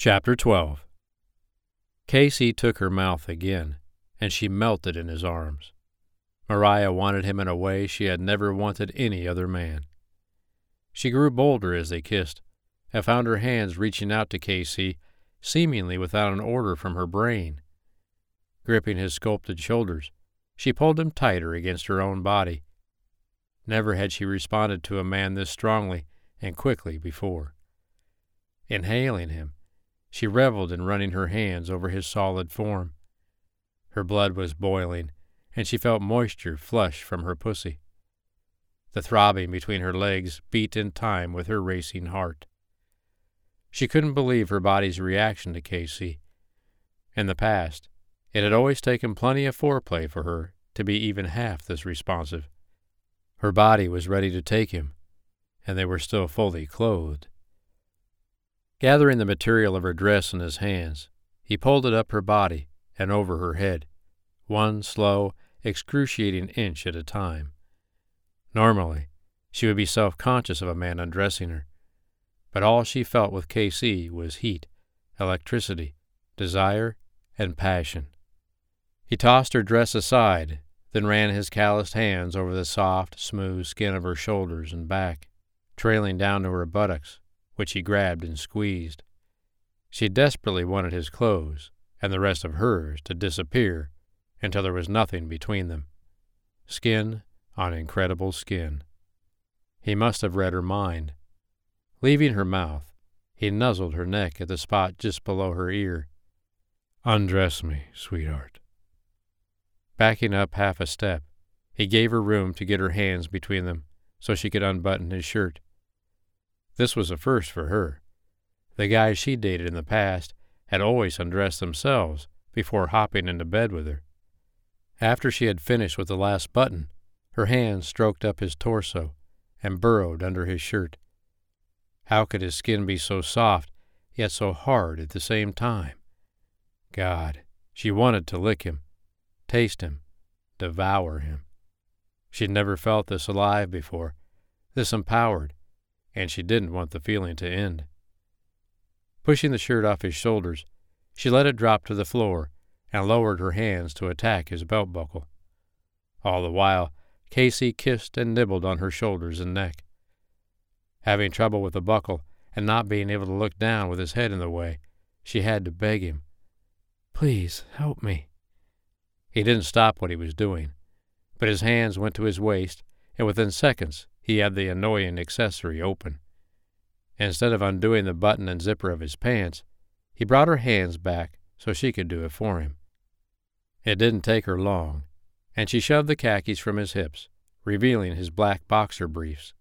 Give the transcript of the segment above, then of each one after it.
Chapter 12 Casey took her mouth again, and she melted in his arms. Mariah wanted him in a way she had never wanted any other man. She grew bolder as they kissed, and found her hands reaching out to Casey, seemingly without an order from her brain. Gripping his sculpted shoulders, she pulled him tighter against her own body. Never had she responded to a man this strongly and quickly before. Inhaling him, she reveled in running her hands over his solid form. Her blood was boiling, and she felt moisture flush from her pussy. The throbbing between her legs beat in time with her racing heart. She couldn't believe her body's reaction to Casey. In the past, it had always taken plenty of foreplay for her to be even half this responsive. Her body was ready to take him, and they were still fully clothed. Gathering the material of her dress in his hands, he pulled it up her body and over her head, one slow, excruciating inch at a time. Normally, she would be self conscious of a man undressing her, but all she felt with Casey was heat, electricity, desire, and passion. He tossed her dress aside, then ran his calloused hands over the soft, smooth skin of her shoulders and back, trailing down to her buttocks, which he grabbed and squeezed. She desperately wanted his clothes and the rest of hers to disappear until there was nothing between them. Skin on incredible skin. He must have read her mind. Leaving her mouth, he nuzzled her neck at the spot just below her ear. Undress me, sweetheart. Backing up half a step, he gave her room to get her hands between them so she could unbutton his shirt. This was a first for her. The guys she dated in the past had always undressed themselves before hopping into bed with her. After she had finished with the last button, her hands stroked up his torso and burrowed under his shirt. How could his skin be so soft, yet so hard at the same time? God, she wanted to lick him, taste him, devour him. She'd never felt this alive before, this empowered, and she didn't want the feeling to end. Pushing the shirt off his shoulders, she let it drop to the floor and lowered her hands to attack his belt buckle. All the while, Casey kissed and nibbled on her shoulders and neck. Having trouble with the buckle and not being able to look down with his head in the way, she had to beg him, Please help me. He didn't stop what he was doing, but his hands went to his waist, and within seconds he had the annoying accessory open. Instead of undoing the button and zipper of his pants, he brought her hands back so she could do it for him. It didn't take her long, and she shoved the khakis from his hips, revealing his black boxer briefs.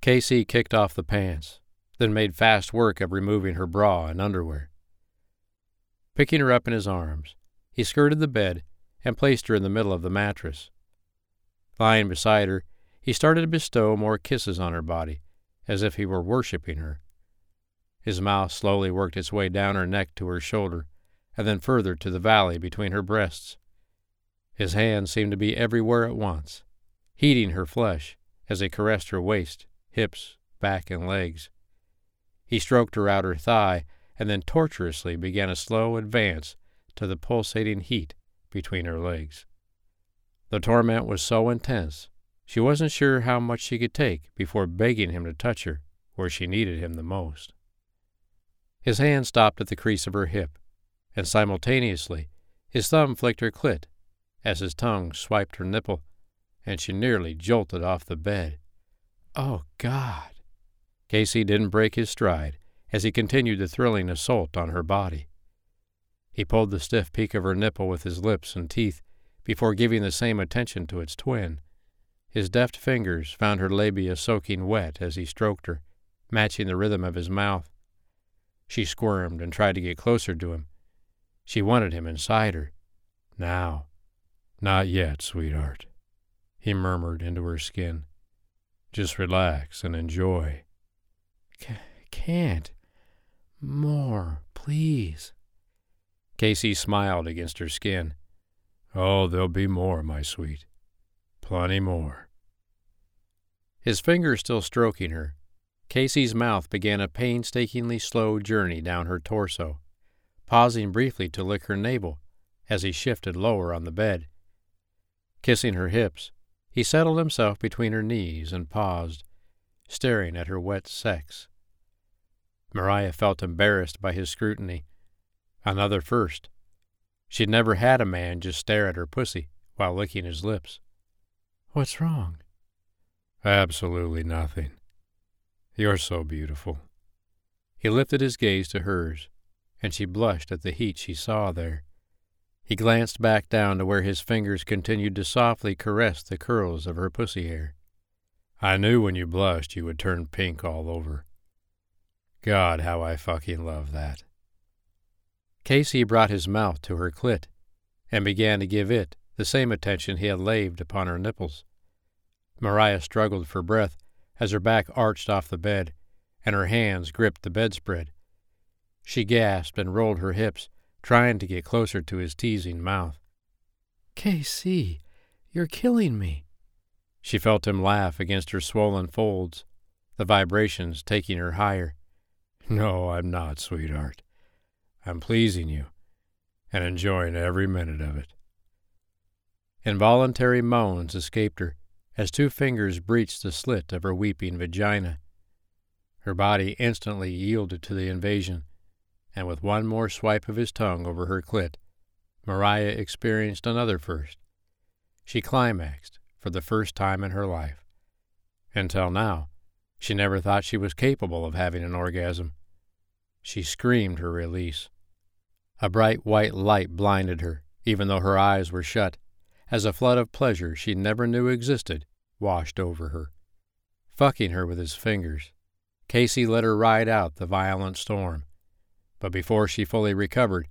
Casey kicked off the pants, then made fast work of removing her bra and underwear. Picking her up in his arms, he skirted the bed and placed her in the middle of the mattress. Lying beside her, he started to bestow more kisses on her body, as if he were worshipping her. His mouth slowly worked its way down her neck to her shoulder, and then further to the valley between her breasts. His hands seemed to be everywhere at once, heating her flesh as they caressed her waist, hips, back, and legs. He stroked her outer thigh and then tortuously began a slow advance to the pulsating heat between her legs. The torment was so intense she wasn't sure how much she could take before begging him to touch her where she needed him the most. His hand stopped at the crease of her hip, and simultaneously his thumb flicked her clit as his tongue swiped her nipple, and she nearly jolted off the bed. Oh, God! Casey didn't break his stride as he continued the thrilling assault on her body. He pulled the stiff peak of her nipple with his lips and teeth before giving the same attention to its twin. His deft fingers found her labia soaking wet as he stroked her, matching the rhythm of his mouth. She squirmed and tried to get closer to him. She wanted him inside her. Now. Not yet, sweetheart, he murmured into her skin. Just relax and enjoy. C- can't. More, please. Casey smiled against her skin. Oh, there'll be more, my sweet. Plenty more. His fingers still stroking her, Casey's mouth began a painstakingly slow journey down her torso, pausing briefly to lick her navel as he shifted lower on the bed. Kissing her hips, he settled himself between her knees and paused, staring at her wet sex. Mariah felt embarrassed by his scrutiny. Another first. She'd never had a man just stare at her pussy while licking his lips. What's wrong? Absolutely nothing. You're so beautiful. He lifted his gaze to hers, and she blushed at the heat she saw there. He glanced back down to where his fingers continued to softly caress the curls of her pussy hair. I knew when you blushed you would turn pink all over. God, how I fucking love that. Casey brought his mouth to her clit and began to give it the same attention he had laved upon her nipples. Mariah struggled for breath as her back arched off the bed and her hands gripped the bedspread. She gasped and rolled her hips, trying to get closer to his teasing mouth. Casey, you're killing me. She felt him laugh against her swollen folds, the vibrations taking her higher. No, I'm not, sweetheart. I'm pleasing you and enjoying every minute of it. Involuntary moans escaped her as two fingers breached the slit of her weeping vagina. Her body instantly yielded to the invasion, and with one more swipe of his tongue over her clit, Mariah experienced another first. She climaxed for the first time in her life. Until now, she never thought she was capable of having an orgasm. She screamed her release. A bright white light blinded her, even though her eyes were shut, as a flood of pleasure she never knew existed washed over her. Fucking her with his fingers, Casey let her ride out the violent storm, but before she fully recovered,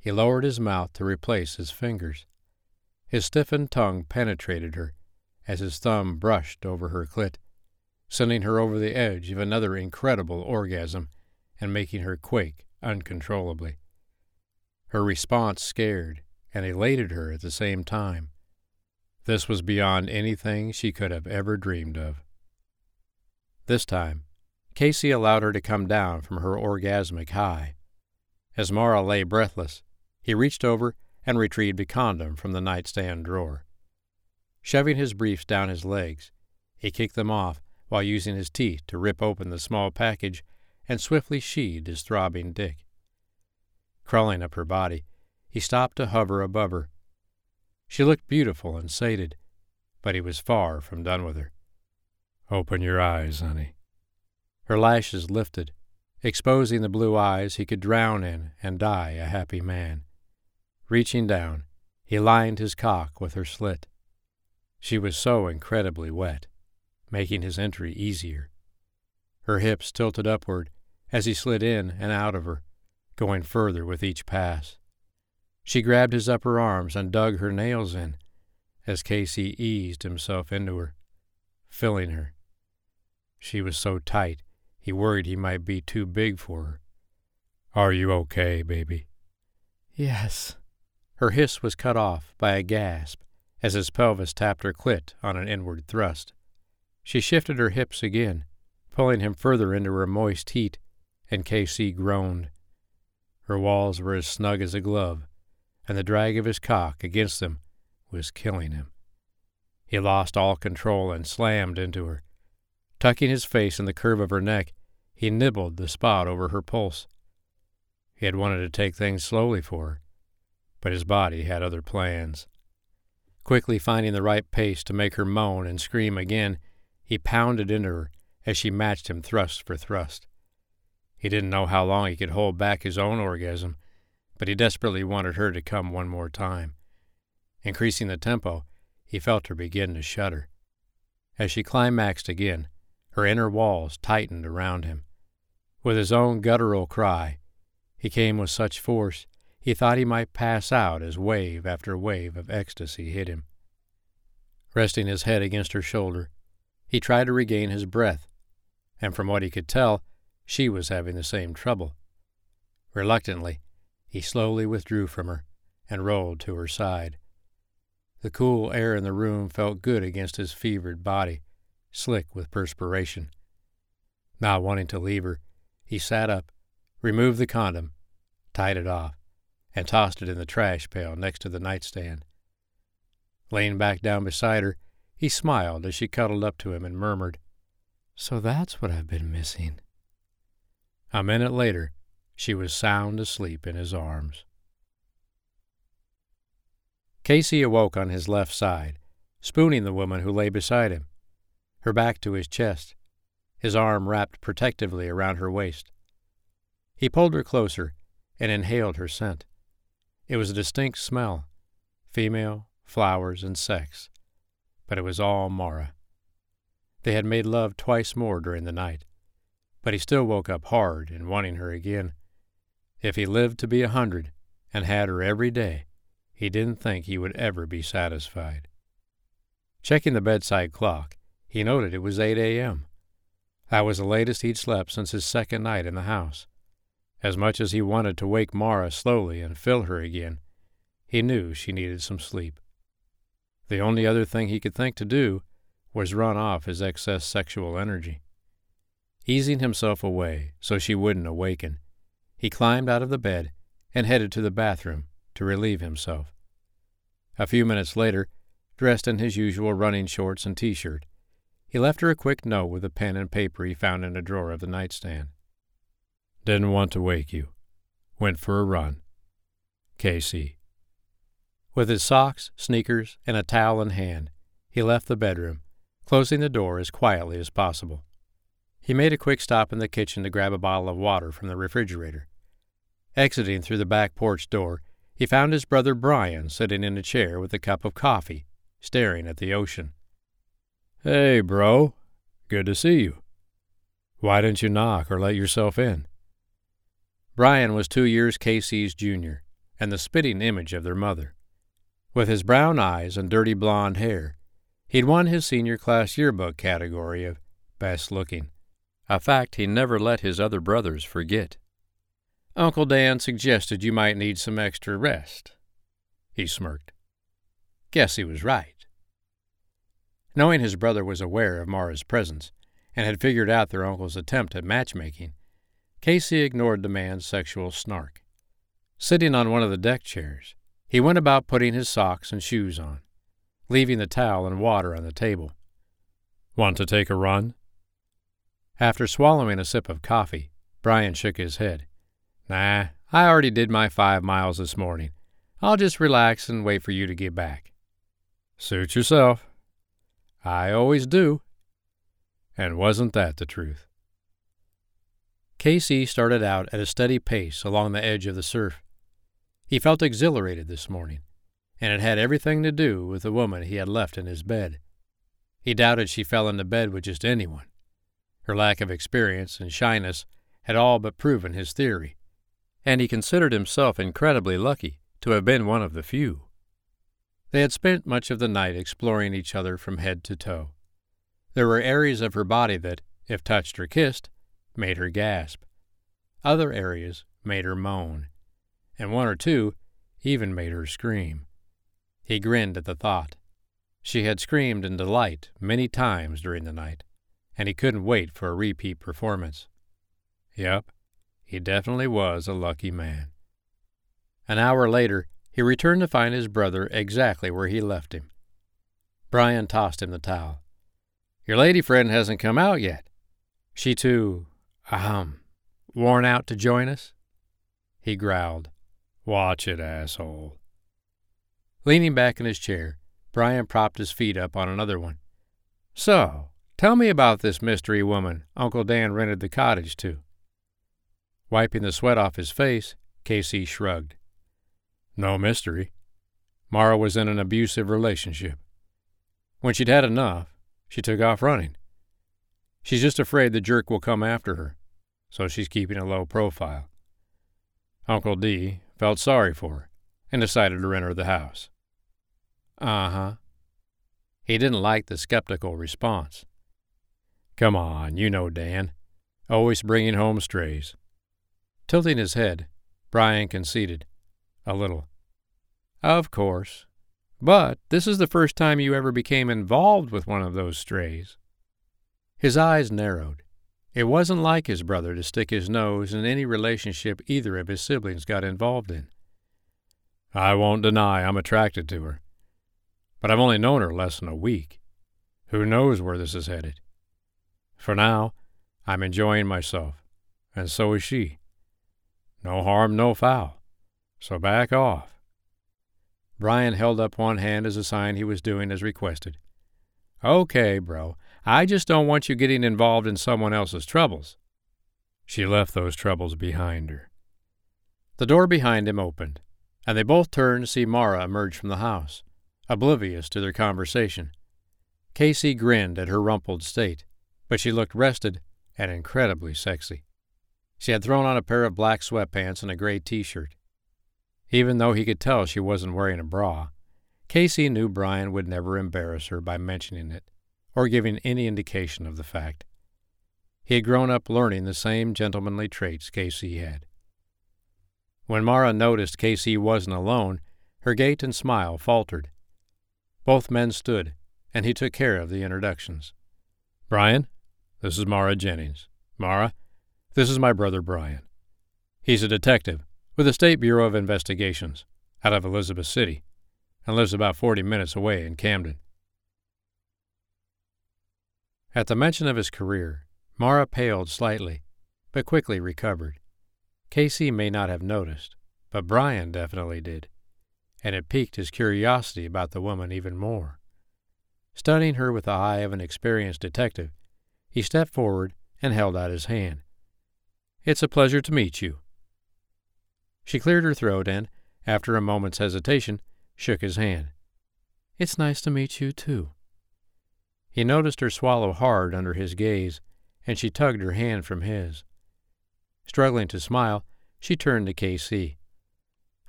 he lowered his mouth to replace his fingers. His stiffened tongue penetrated her as his thumb brushed over her clit, sending her over the edge of another incredible orgasm and making her quake uncontrollably. Her response scared and elated her at the same time. This was beyond anything she could have ever dreamed of. This time, Casey allowed her to come down from her orgasmic high. As Mara lay breathless, he reached over and retrieved a condom from the nightstand drawer. Shoving his briefs down his legs, he kicked them off while using his teeth to rip open the small package and swiftly sheathed his throbbing dick. Crawling up her body, he stopped to hover above her. She looked beautiful and sated, but he was far from done with her. Open your eyes, honey. Her lashes lifted, exposing the blue eyes he could drown in and die a happy man. Reaching down, he lined his cock with her slit. She was so incredibly wet, making his entry easier. Her hips tilted upward as he slid in and out of her, going further with each pass. She grabbed his upper arms and dug her nails in as Casey eased himself into her, filling her. She was so tight, he worried he might be too big for her. Are you okay, baby? Yes. Her hiss was cut off by a gasp as his pelvis tapped her clit on an inward thrust. She shifted her hips again, pulling him further into her moist heat, and Casey groaned. Her walls were as snug as a glove, and the drag of his cock against them was killing him. He lost all control and slammed into her. Tucking his face in the curve of her neck, he nibbled the spot over her pulse. He had wanted to take things slowly for her, but his body had other plans. Quickly finding the right pace to make her moan and scream again, he pounded into her as she matched him thrust for thrust. He didn't know how long he could hold back his own orgasm, but he desperately wanted her to come one more time. Increasing the tempo, he felt her begin to shudder. As she climaxed again, her inner walls tightened around him. With his own guttural cry, he came with such force he thought he might pass out as wave after wave of ecstasy hit him. Resting his head against her shoulder, he tried to regain his breath, and from what he could tell, she was having the same trouble. Reluctantly, he slowly withdrew from her and rolled to her side. The cool air in the room felt good against his fevered body, slick with perspiration. Not wanting to leave her, he sat up, removed the condom, tied it off, and tossed it in the trash pail next to the nightstand. Laying back down beside her, he smiled as she cuddled up to him and murmured, So that's what I've been missing. A minute later, she was sound asleep in his arms. Casey awoke on his left side, spooning the woman who lay beside him, her back to his chest, his arm wrapped protectively around her waist. He pulled her closer and inhaled her scent. It was a distinct smell female, flowers, and sex. But it was all Mara. They had made love twice more during the night, but he still woke up hard and wanting her again. If he lived to be a hundred and had her every day, he didn't think he would ever be satisfied. Checking the bedside clock, he noted it was 8 a.m. That was the latest he'd slept since his second night in the house. As much as he wanted to wake Mara slowly and fill her again, he knew she needed some sleep. The only other thing he could think to do was run off his excess sexual energy. Easing himself away so she wouldn't awaken, he climbed out of the bed and headed to the bathroom to relieve himself. A few minutes later, dressed in his usual running shorts and t shirt, he left her a quick note with a pen and paper he found in a drawer of the nightstand. Didn't want to wake you. Went for a run. KC. With his socks, sneakers, and a towel in hand, he left the bedroom, closing the door as quietly as possible. He made a quick stop in the kitchen to grab a bottle of water from the refrigerator. Exiting through the back porch door, he found his brother Brian sitting in a chair with a cup of coffee, staring at the ocean. Hey, bro. Good to see you. Why didn't you knock or let yourself in? Brian was two years Casey's junior, and the spitting image of their mother. With his brown eyes and dirty blond hair, he'd won his senior class yearbook category of best looking, a fact he never let his other brothers forget. Uncle Dan suggested you might need some extra rest. He smirked. Guess he was right. Knowing his brother was aware of Mara's presence and had figured out their uncle's attempt at matchmaking, Casey ignored the man's sexual snark. Sitting on one of the deck chairs, he went about putting his socks and shoes on, leaving the towel and water on the table. Want to take a run? After swallowing a sip of coffee, Brian shook his head. Nah, I already did my five miles this morning. I'll just relax and wait for you to get back. Suit yourself. I always do. And wasn't that the truth? Casey started out at a steady pace along the edge of the surf. He felt exhilarated this morning, and it had everything to do with the woman he had left in his bed. He doubted she fell into bed with just anyone. Her lack of experience and shyness had all but proven his theory, and he considered himself incredibly lucky to have been one of the few. They had spent much of the night exploring each other from head to toe. There were areas of her body that, if touched or kissed, made her gasp. Other areas made her moan, and one or two even made her scream. He grinned at the thought. She had screamed in delight many times during the night, and he couldn't wait for a repeat performance. Yep, he definitely was a lucky man. An hour later, he returned to find his brother exactly where he left him. Brian tossed him the towel. Your lady friend hasn't come out yet. She too, ahem, worn out to join us? He growled. Watch it, asshole. Leaning back in his chair, Brian propped his feet up on another one. So, tell me about this mystery woman Uncle Dan rented the cottage to. Wiping the sweat off his face, Casey shrugged. No mystery. Mara was in an abusive relationship. When she'd had enough, she took off running. She's just afraid the jerk will come after her, so she's keeping a low profile. Uncle D felt sorry for her and decided to rent her the house. Uh huh. He didn't like the skeptical response. Come on, you know Dan. Always bringing home strays. Tilting his head, Brian conceded. A little. Of course. But this is the first time you ever became involved with one of those strays. His eyes narrowed. It wasn't like his brother to stick his nose in any relationship either of his siblings got involved in. I won't deny I'm attracted to her, but I've only known her less than a week. Who knows where this is headed? For now, I'm enjoying myself, and so is she. No harm, no foul. So back off. Brian held up one hand as a sign he was doing as requested. Okay, bro. I just don't want you getting involved in someone else's troubles. She left those troubles behind her. The door behind him opened, and they both turned to see Mara emerge from the house, oblivious to their conversation. Casey grinned at her rumpled state, but she looked rested and incredibly sexy. She had thrown on a pair of black sweatpants and a gray t shirt. Even though he could tell she wasn't wearing a bra, Casey knew Brian would never embarrass her by mentioning it or giving any indication of the fact. He had grown up learning the same gentlemanly traits Casey had. When Mara noticed Casey wasn't alone, her gait and smile faltered. Both men stood, and he took care of the introductions. Brian, this is Mara Jennings. Mara, this is my brother Brian. He's a detective with the State Bureau of Investigations out of Elizabeth City and lives about 40 minutes away in Camden. At the mention of his career, Mara paled slightly, but quickly recovered. Casey may not have noticed, but Brian definitely did, and it piqued his curiosity about the woman even more. Studying her with the eye of an experienced detective, he stepped forward and held out his hand. It's a pleasure to meet you. She cleared her throat and, after a moment's hesitation, shook his hand. It's nice to meet you, too. He noticed her swallow hard under his gaze, and she tugged her hand from his. Struggling to smile, she turned to Casey.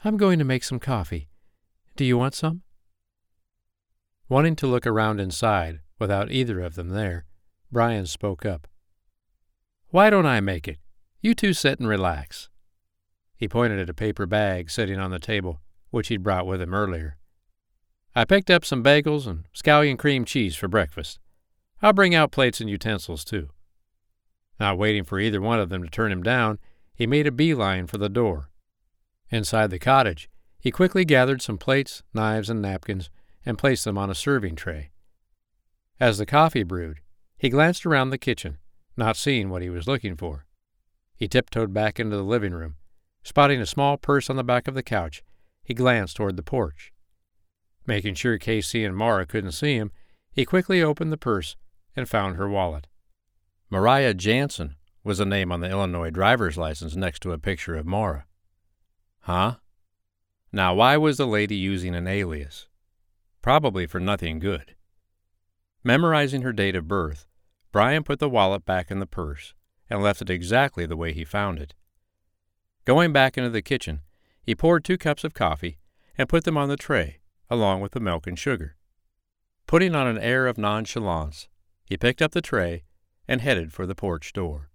I'm going to make some coffee. Do you want some? Wanting to look around inside without either of them there, Brian spoke up. Why don't I make it? You two sit and relax. He pointed at a paper bag sitting on the table, which he'd brought with him earlier. I picked up some bagels and scallion cream cheese for breakfast. I'll bring out plates and utensils, too. Not waiting for either one of them to turn him down, he made a beeline for the door. Inside the cottage, he quickly gathered some plates, knives, and napkins and placed them on a serving tray. As the coffee brewed, he glanced around the kitchen, not seeing what he was looking for. He tiptoed back into the living room. Spotting a small purse on the back of the couch, he glanced toward the porch. Making sure Casey and Mara couldn't see him, he quickly opened the purse and found her wallet. Mariah Jansen was a name on the Illinois driver's license next to a picture of Mara. Huh? Now, why was the lady using an alias? Probably for nothing good. Memorizing her date of birth, Brian put the wallet back in the purse and left it exactly the way he found it. Going back into the kitchen, he poured two cups of coffee and put them on the tray along with the milk and sugar. Putting on an air of nonchalance, he picked up the tray and headed for the porch door.